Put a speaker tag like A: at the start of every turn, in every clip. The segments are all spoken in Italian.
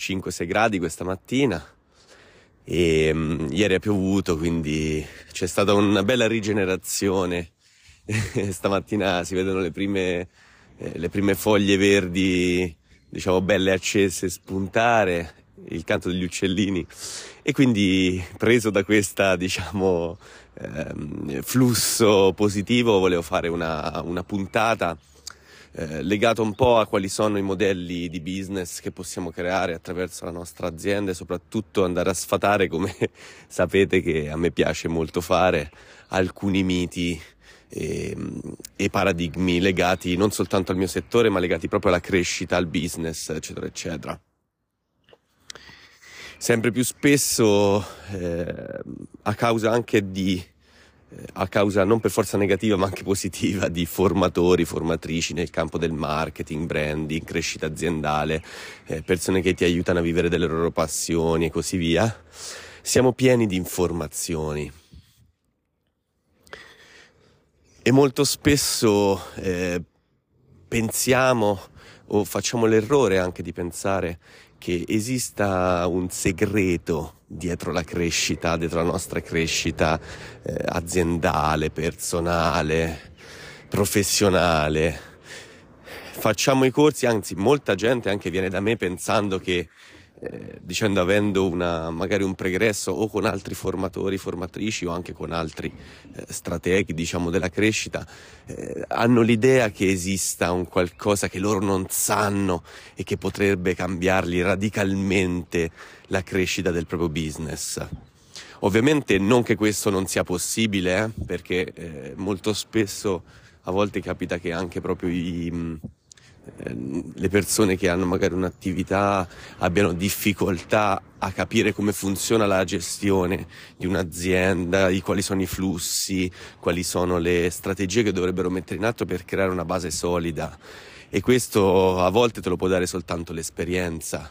A: 5-6 gradi questa mattina e um, ieri ha piovuto quindi c'è stata una bella rigenerazione. Stamattina si vedono le prime, eh, le prime foglie verdi, diciamo belle accese spuntare, il canto degli uccellini e quindi preso da questa diciamo ehm, flusso positivo volevo fare una, una puntata eh, legato un po' a quali sono i modelli di business che possiamo creare attraverso la nostra azienda e soprattutto andare a sfatare, come sapete che a me piace molto fare, alcuni miti e, e, paradigmi legati non soltanto al mio settore ma legati proprio alla crescita, al business, eccetera, eccetera. Sempre più spesso, eh, a causa anche di a causa non per forza negativa ma anche positiva di formatori, formatrici nel campo del marketing, branding, crescita aziendale, eh, persone che ti aiutano a vivere delle loro passioni e così via. Siamo pieni di informazioni e molto spesso eh, pensiamo o facciamo l'errore anche di pensare che esista un segreto dietro la crescita, dietro la nostra crescita eh, aziendale, personale, professionale. Facciamo i corsi, anzi molta gente anche viene da me pensando che eh, dicendo avendo una, magari un pregresso o con altri formatori, formatrici o anche con altri eh, strateghi diciamo della crescita, eh, hanno l'idea che esista un qualcosa che loro non sanno e che potrebbe cambiargli radicalmente la crescita del proprio business. Ovviamente non che questo non sia possibile, eh, perché eh, molto spesso a volte capita che anche proprio i le persone che hanno magari un'attività abbiano difficoltà a capire come funziona la gestione di un'azienda, di quali sono i flussi, quali sono le strategie che dovrebbero mettere in atto per creare una base solida. E questo a volte te lo può dare soltanto l'esperienza.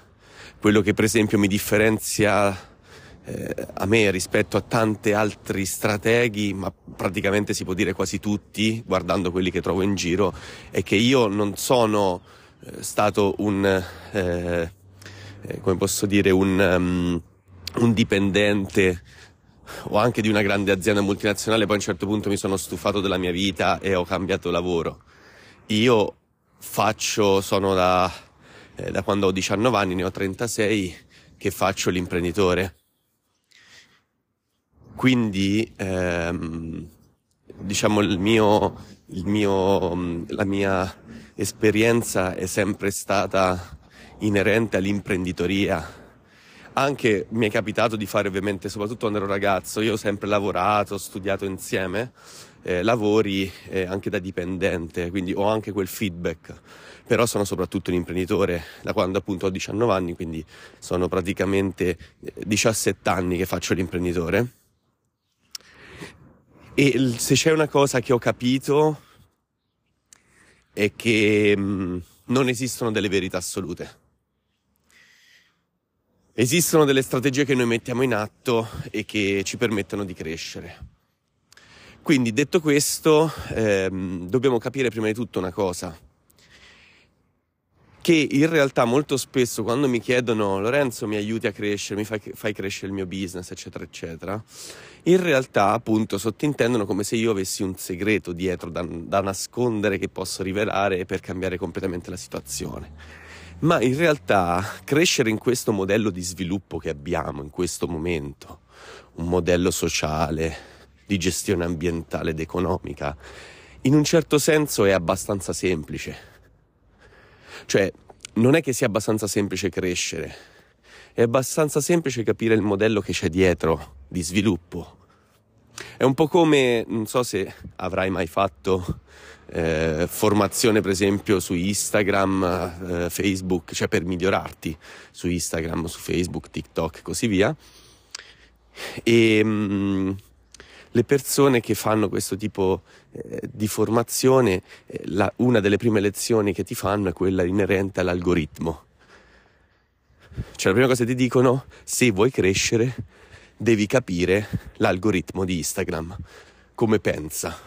A: Quello che per esempio mi differenzia eh, a me rispetto a tanti altri strateghi, ma praticamente si può dire quasi tutti, guardando quelli che trovo in giro, è che io non sono eh, stato un, eh, eh come posso dire, un, um, un dipendente o anche di una grande azienda multinazionale, poi a un certo punto mi sono stufato della mia vita e ho cambiato lavoro. Io faccio, sono da, eh, da quando ho 19 anni, ne ho 36, che faccio l'imprenditore quindi, ehm, diciamo, il mio, il mio, la mia esperienza è sempre stata inerente all'imprenditoria. Anche mi è capitato di fare ovviamente, soprattutto quando ero ragazzo, io ho sempre lavorato, ho studiato insieme, eh, lavori eh, anche da dipendente, quindi ho anche quel feedback, però sono soprattutto un imprenditore da quando appunto ho 19 anni, quindi sono praticamente 17 anni che faccio l'imprenditore e se c'è una cosa che ho capito è che mm, non esistono delle verità assolute. Esistono delle strategie che noi mettiamo in atto e che ci permettono di crescere. Quindi detto questo, ehm, dobbiamo capire prima di tutto una cosa che in realtà molto spesso quando mi chiedono Lorenzo mi aiuti a crescere, mi fai, fai, crescere il mio business, eccetera, eccetera, in realtà appunto sottintendono come se io avessi un segreto dietro da, da nascondere che posso rivelare per cambiare completamente la situazione. Ma in realtà crescere in questo modello di sviluppo che abbiamo in questo momento, un modello sociale, di gestione ambientale ed economica, in un certo senso è abbastanza semplice cioè, non è che sia abbastanza semplice crescere, è abbastanza semplice capire il modello che c'è dietro di sviluppo. È un po' come, non so se avrai mai fatto eh, formazione per esempio su Instagram, eh, Facebook, cioè per migliorarti su Instagram, su Facebook, TikTok e così via. E mh, mm, le persone che fanno questo tipo eh, di formazione, eh, la, una delle prime lezioni che ti fanno è quella inerente all'algoritmo. Cioè la prima cosa che ti dicono, se vuoi crescere, devi capire l'algoritmo di Instagram, come pensa.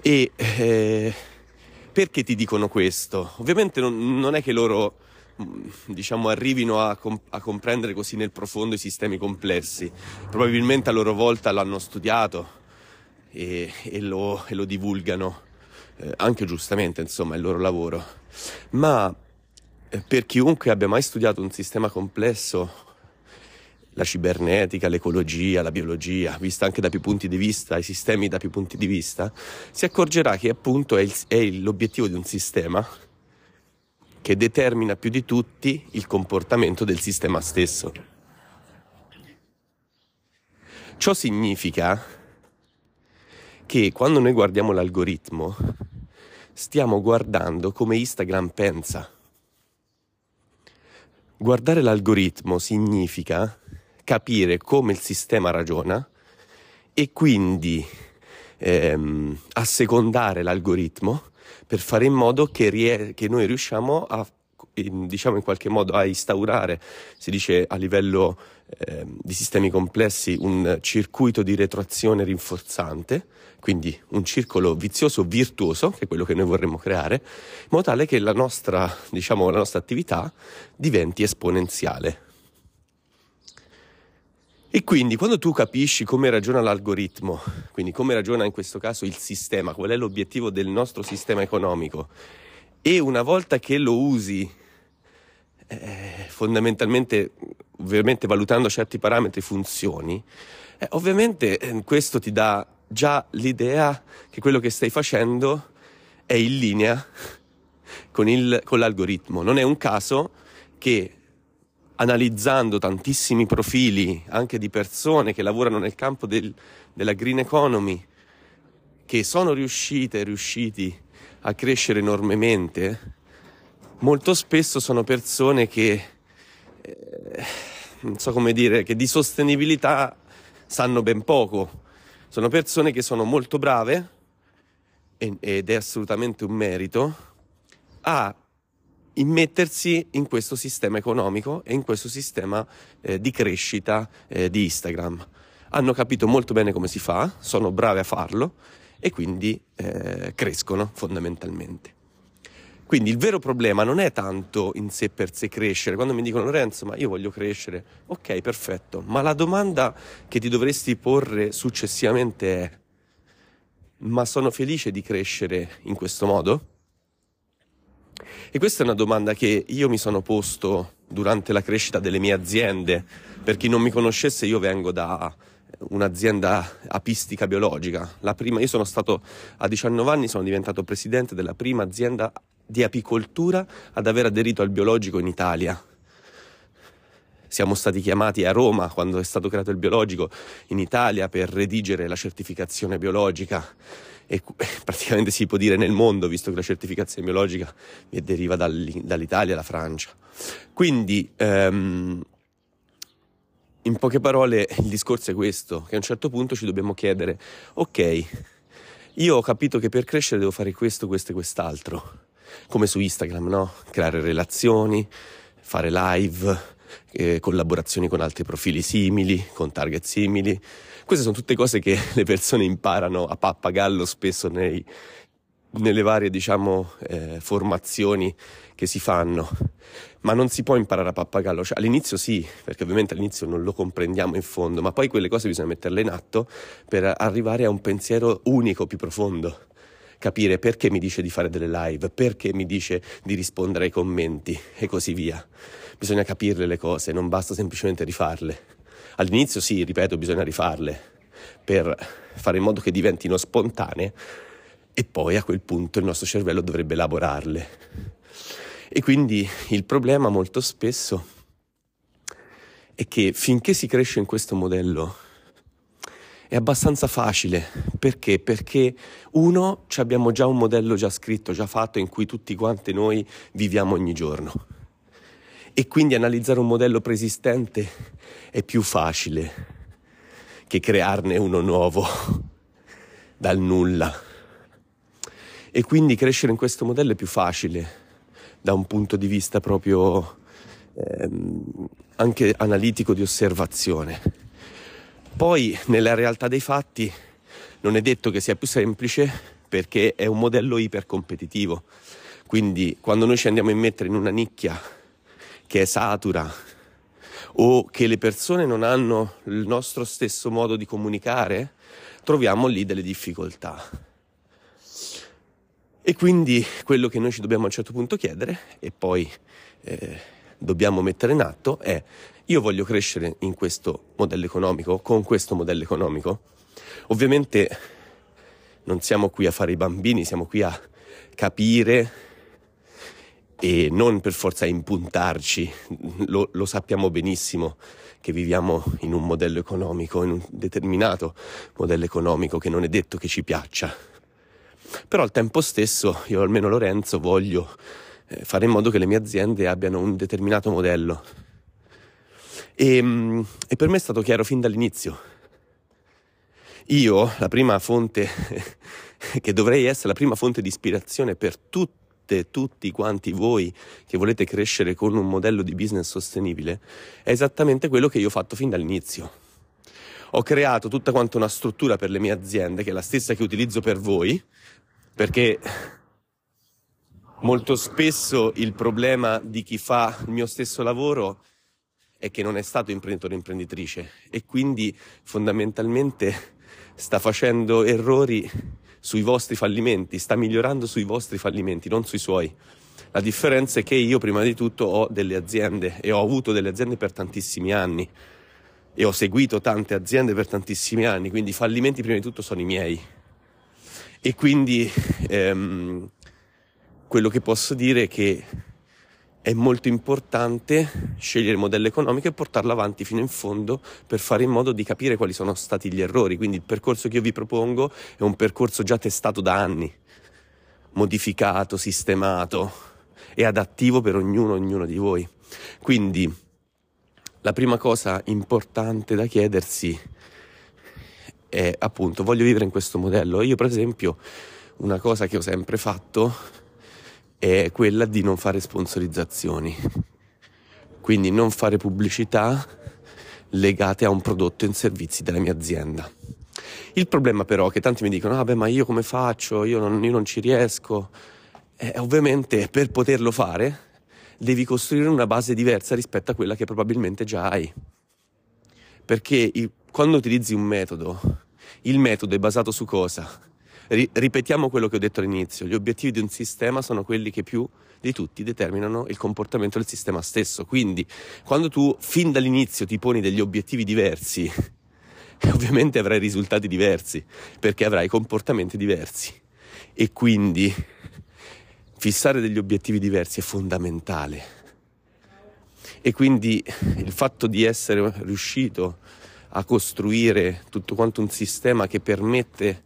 A: E eh, perché ti dicono questo? Ovviamente non, non è che loro mm, diciamo arrivino a, comp- a, comprendere così nel profondo i sistemi complessi, probabilmente a loro volta l'hanno studiato e, e, lo, e lo, divulgano, eh, anche giustamente, insomma, il loro lavoro. Ma eh, per chiunque abbia mai studiato un sistema complesso la cibernetica, l'ecologia, la biologia, vista anche da più punti di vista, i sistemi da più punti di vista, si accorgerà che appunto è, il, è l'obiettivo di un sistema che determina più di tutti il comportamento del sistema stesso. Ciò significa che quando noi guardiamo l'algoritmo, stiamo guardando come Instagram pensa. Guardare l'algoritmo significa capire come il sistema ragiona e quindi ehm, assecondare l'algoritmo per fare in modo che, rie- che noi riusciamo a in, diciamo in qualche modo a instaurare, si dice a livello eh, di sistemi complessi, un circuito di retroazione rinforzante, quindi un circolo vizioso virtuoso, che è quello che noi vorremmo creare, in modo tale che la nostra, diciamo, la nostra attività diventi esponenziale. E quindi quando tu capisci come ragiona l'algoritmo, quindi come ragiona in questo caso il sistema, qual è l'obiettivo del nostro sistema economico, e una volta che lo usi, eh, fondamentalmente, ovviamente valutando certi parametri, funzioni, eh, ovviamente eh, questo ti dà già l'idea che quello che stai facendo è in linea con, il, con l'algoritmo. Non è un caso che analizzando tantissimi profili anche di persone che lavorano nel campo del, della green economy, che sono riuscite e riusciti a crescere enormemente, molto spesso sono persone che, eh, non so come dire, che di sostenibilità sanno ben poco. Sono persone che sono molto brave, ed è assolutamente un merito, a immettersi in questo sistema economico e in questo sistema eh, di crescita eh, di Instagram. Hanno capito molto bene come si fa, sono bravi a farlo e quindi eh, crescono fondamentalmente. Quindi il vero problema non è tanto in sé per sé crescere. Quando mi dicono Lorenzo, ma io voglio crescere, ok, perfetto, ma la domanda che ti dovresti porre successivamente è, ma sono felice di crescere in questo modo? E questa è una domanda che io mi sono posto durante la crescita delle mie aziende. Per chi non mi conoscesse, io vengo da un'azienda apistica biologica. Prima, io sono stato a 19 anni, sono diventato presidente della prima azienda di apicoltura ad aver aderito al biologico in Italia. Siamo stati chiamati a Roma quando è stato creato il biologico in Italia per redigere la certificazione biologica e praticamente si può dire nel mondo, visto che la certificazione biologica deriva dall'Italia e dalla Francia. Quindi, um, in poche parole, il discorso è questo, che a un certo punto ci dobbiamo chiedere, ok, io ho capito che per crescere devo fare questo, questo e quest'altro, come su Instagram, no? Creare relazioni, fare live, eh, collaborazioni con altri profili simili, con target simili. Queste sono tutte cose che le persone imparano a pappagallo spesso nei, nelle varie diciamo, eh, formazioni che si fanno, ma non si può imparare a pappagallo. Cioè, all'inizio sì, perché ovviamente all'inizio non lo comprendiamo in fondo, ma poi quelle cose bisogna metterle in atto per arrivare a un pensiero unico, più profondo capire perché mi dice di fare delle live, perché mi dice di rispondere ai commenti e così via. Bisogna capirle le cose, non basta semplicemente rifarle. All'inizio sì, ripeto, bisogna rifarle per fare in modo che diventino spontanee e poi a quel punto il nostro cervello dovrebbe elaborarle. E quindi il problema molto spesso è che finché si cresce in questo modello è abbastanza facile. Perché? Perché uno, abbiamo già un modello già scritto, già fatto, in cui tutti quanti noi viviamo ogni giorno. E quindi analizzare un modello preesistente è più facile che crearne uno nuovo dal nulla. E quindi crescere in questo modello è più facile da un punto di vista proprio ehm, anche analitico di osservazione. Poi nella realtà dei fatti non è detto che sia più semplice perché è un modello ipercompetitivo. Quindi quando noi ci andiamo a mettere in una nicchia che è satura o che le persone non hanno il nostro stesso modo di comunicare, troviamo lì delle difficoltà. E quindi quello che noi ci dobbiamo a un certo punto chiedere e poi eh, dobbiamo mettere in atto è io voglio crescere in questo modello economico, con questo modello economico. Ovviamente non siamo qui a fare i bambini, siamo qui a capire e non per forza impuntarci, lo, lo sappiamo benissimo che viviamo in un modello economico, in un determinato modello economico che non è detto che ci piaccia. Però al tempo stesso, io almeno Lorenzo, voglio fare in modo che le mie aziende abbiano un determinato modello e, ehm, e per me è stato chiaro fin dall'inizio. Io, la prima fonte, che dovrei essere la prima fonte di ispirazione per tutte, tutti quanti voi che volete crescere con un modello di business sostenibile, è esattamente quello che io ho fatto fin dall'inizio. Ho creato tutta quanta una struttura per le mie aziende, che è la stessa che utilizzo per voi, perché molto spesso il problema di chi fa il mio stesso lavoro è che non è stato imprenditore o imprenditrice e quindi fondamentalmente sta facendo errori sui vostri fallimenti, sta migliorando sui vostri fallimenti, non sui suoi. La differenza è che io prima di tutto ho delle aziende e ho avuto delle aziende per tantissimi anni e ho seguito tante aziende per tantissimi anni, quindi i fallimenti prima di tutto sono i miei. E quindi ehm, quello che posso dire è che è molto importante scegliere il modello economico e portarlo avanti fino in fondo per fare in modo di capire quali sono stati gli errori. Quindi il percorso che io vi propongo è un percorso già testato da anni, modificato, sistemato e adattivo per ognuno, ognuno di voi. Quindi la prima cosa importante da chiedersi è appunto voglio vivere in questo modello. Io per esempio una cosa che ho sempre fatto è quella di non fare sponsorizzazioni, quindi non fare pubblicità legate a un prodotto in servizi della mia azienda. Il problema però è che tanti mi dicono, ah ma io come faccio, io non, io non ci riesco. Eh, ovviamente per poterlo fare devi costruire una base diversa rispetto a quella che probabilmente già hai. Perché il, quando utilizzi un metodo, il metodo è basato su cosa? Ripetiamo quello che ho detto all'inizio, gli obiettivi di un sistema sono quelli che più di tutti determinano il comportamento del sistema stesso. Quindi quando tu fin dall'inizio ti poni degli obiettivi diversi, ovviamente avrai risultati diversi, perché avrai comportamenti diversi. E quindi fissare degli obiettivi diversi è fondamentale. E quindi il fatto di essere riuscito a costruire tutto quanto un sistema che permette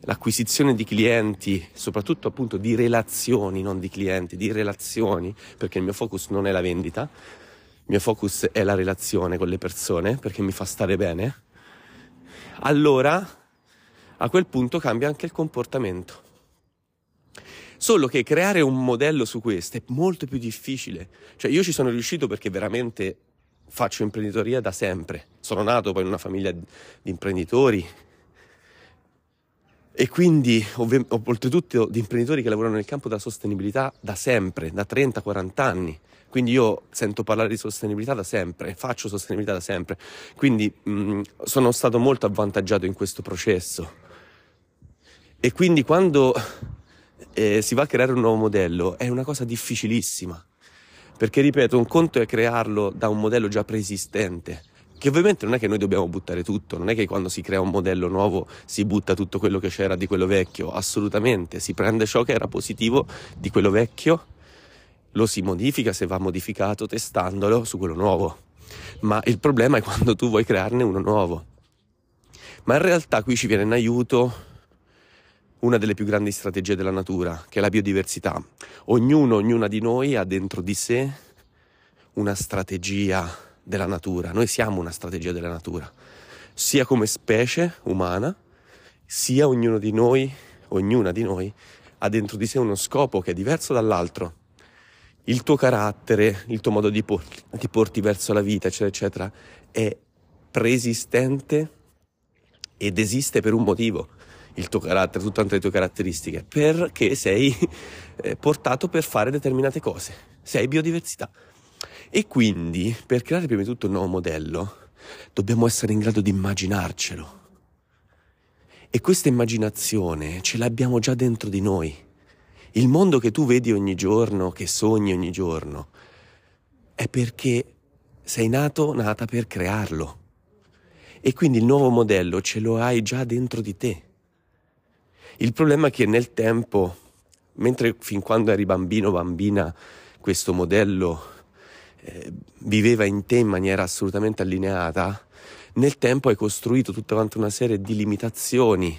A: l'acquisizione di clienti, soprattutto appunto di relazioni, non di clienti, di relazioni, perché il mio focus non è la vendita, il mio focus è la relazione con le persone, perché mi fa stare bene, allora a quel punto cambia anche il comportamento. Solo che creare un modello su questo è molto più difficile. Cioè io ci sono riuscito perché veramente faccio imprenditoria da sempre. Sono nato poi in una famiglia di imprenditori, e quindi, ovvi- oltretutto, di imprenditori che lavorano nel campo della sostenibilità da sempre, da 30-40 anni. Quindi io sento parlare di sostenibilità da sempre, faccio sostenibilità da sempre. Quindi mh, sono stato molto avvantaggiato in questo processo. E quindi quando eh, si va a creare un nuovo modello è una cosa difficilissima. Perché, ripeto, un conto è crearlo da un modello già preesistente che ovviamente non è che noi dobbiamo buttare tutto, non è che quando si crea un modello nuovo si butta tutto quello che c'era di quello vecchio, assolutamente, si prende ciò che era positivo di quello vecchio, lo si modifica se va modificato testandolo su quello nuovo. Ma il problema è quando tu vuoi crearne uno nuovo. Ma in realtà qui ci viene in aiuto una delle più grandi strategie della natura, che è la biodiversità. Ognuno, ognuna di noi ha dentro di sé una strategia della natura. Noi siamo una strategia della natura, sia come specie umana, sia ognuno di noi, ognuna di noi, ha dentro di sé uno scopo che è diverso dall'altro. Il tuo carattere, il tuo modo di, por- di porti verso la vita, eccetera, eccetera, è preesistente ed esiste per un motivo il tuo carattere, tutte le tue caratteristiche, perché sei eh, portato per fare determinate cose, sei biodiversità. E quindi, per creare prima di tutto un nuovo modello, dobbiamo essere in grado di immaginarcelo. E questa immaginazione ce l'abbiamo già dentro di noi. Il mondo che tu vedi ogni giorno, che sogni ogni giorno, è perché sei nato, nata per crearlo. E quindi il nuovo modello ce lo hai già dentro di te. Il problema è che nel tempo, mentre fin quando eri bambino, bambina, questo modello eh, viveva in te in maniera assolutamente allineata, nel tempo hai costruito tutta quanta una serie di limitazioni,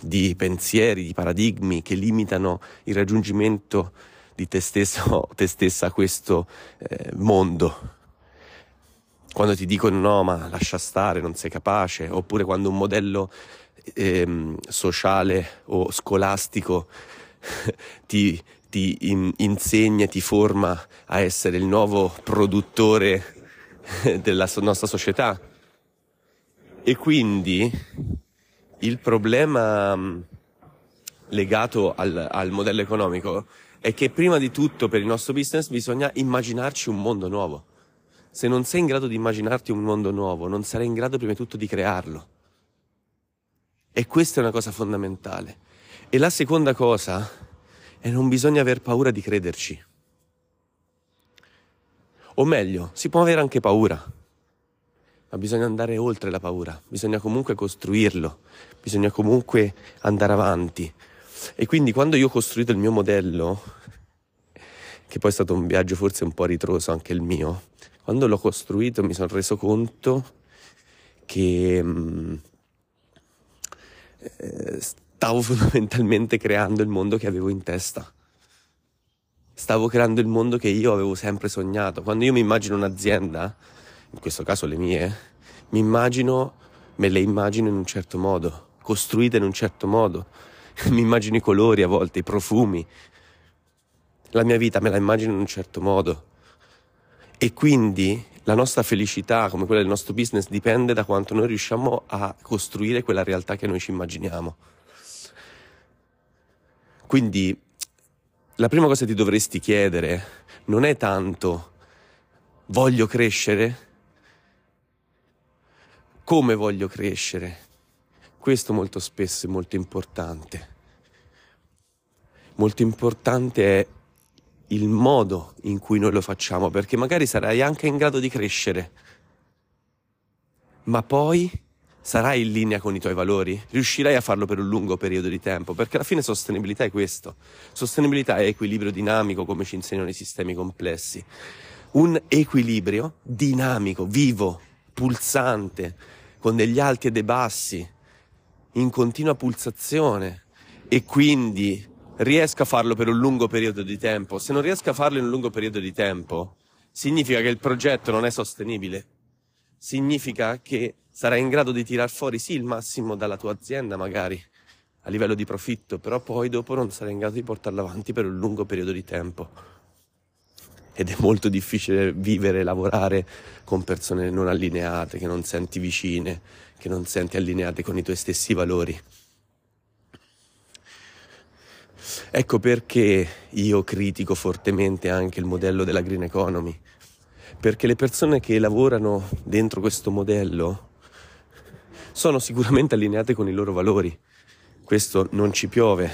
A: di pensieri, di paradigmi che limitano il raggiungimento di te stesso te stessa a questo eh, mondo. Quando ti dicono no, ma lascia stare, non sei capace, oppure quando un modello ehm, sociale o scolastico ti, ti in, insegna, ti forma a essere il nuovo produttore della nostra società. E quindi il problema mm, legato al, al modello economico è che prima di tutto per il nostro business bisogna immaginarci un mondo nuovo. Se non sei in grado di immaginarti un mondo nuovo, non sarai in grado prima di tutto di crearlo. E questa è una cosa fondamentale. E la seconda cosa è non bisogna aver paura di crederci. O meglio, si può avere anche paura, ma bisogna andare oltre la paura, bisogna comunque costruirlo, bisogna comunque andare avanti. E quindi quando io ho costruito il mio modello, che poi è stato un viaggio forse un po' ritroso anche il mio, quando l'ho costruito mi sono reso conto che mm, eh, stavo fondamentalmente creando il mondo che avevo in testa. Stavo creando il mondo che io avevo sempre sognato. Quando io mi immagino un'azienda, in questo caso le mie, mi immagino, me le immagino in un certo modo, costruite in un certo modo. mi immagino i colori a volte, i profumi. La mia vita me la immagino in un certo modo. E quindi la nostra felicità, come quella del nostro business, dipende da quanto noi riusciamo a costruire quella realtà che noi ci immaginiamo. Quindi la prima cosa che ti dovresti chiedere non è tanto voglio crescere, come voglio crescere. Questo molto spesso è molto importante. Molto importante è il modo in cui noi lo facciamo, perché magari sarai anche in grado di crescere, ma poi sarai in linea con i tuoi valori, riuscirai a farlo per un lungo periodo di tempo, perché alla fine sostenibilità è questo. Sostenibilità è equilibrio dinamico, come ci insegnano i sistemi complessi. Un equilibrio dinamico, vivo, pulsante, con degli alti e dei bassi, in continua pulsazione e quindi riesco a farlo per un lungo periodo di tempo. Se non riesco a farlo in un lungo periodo di tempo, significa che il progetto non è sostenibile. Significa che sarai in grado di tirar fuori sì il massimo dalla tua azienda magari a livello di profitto, però poi dopo non sarai in grado di portarlo avanti per un lungo periodo di tempo. Ed è molto difficile vivere e lavorare con persone non allineate, che non senti vicine, che non senti allineate con i tuoi stessi valori. Ecco perché io critico fortemente anche il modello della green economy, perché le persone che lavorano dentro questo modello sono sicuramente allineate con i loro valori, questo non ci piove,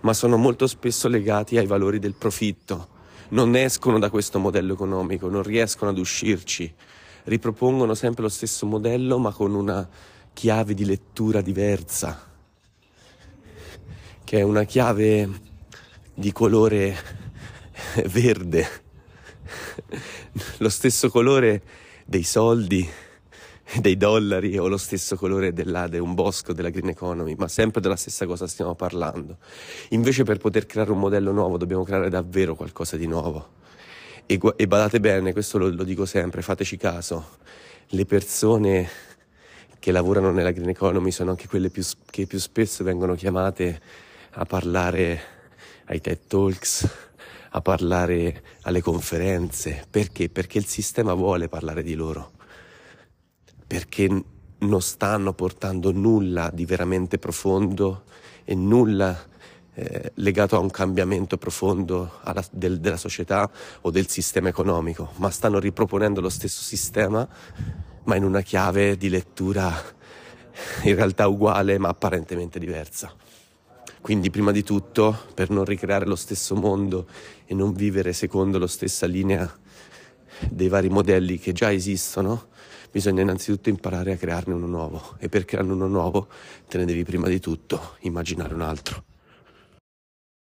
A: ma sono molto spesso legati ai valori del profitto, non escono da questo modello economico, non riescono ad uscirci, ripropongono sempre lo stesso modello ma con una chiave di lettura diversa che è una chiave di colore verde, lo stesso colore dei soldi, dei dollari o lo stesso colore della, di un bosco della green economy, ma sempre della stessa cosa stiamo parlando. Invece per poter creare un modello nuovo dobbiamo creare davvero qualcosa di nuovo. E, e badate bene, questo lo, lo dico sempre, fateci caso, le persone che lavorano nella green economy sono anche quelle più, che più spesso vengono chiamate a parlare ai TED Talks, a parlare alle conferenze. Perché? Perché il sistema vuole parlare di loro perché non stanno portando nulla di veramente profondo e nulla eh, legato a un cambiamento profondo alla, del, della società o del sistema economico, ma stanno riproponendo lo stesso sistema, ma in una chiave di lettura in realtà uguale ma apparentemente diversa. Quindi prima di tutto, per non ricreare lo stesso mondo e non vivere secondo la stessa linea dei vari modelli che già esistono, bisogna innanzitutto imparare a crearne uno nuovo e per crearne uno nuovo te ne devi prima di tutto immaginare un altro.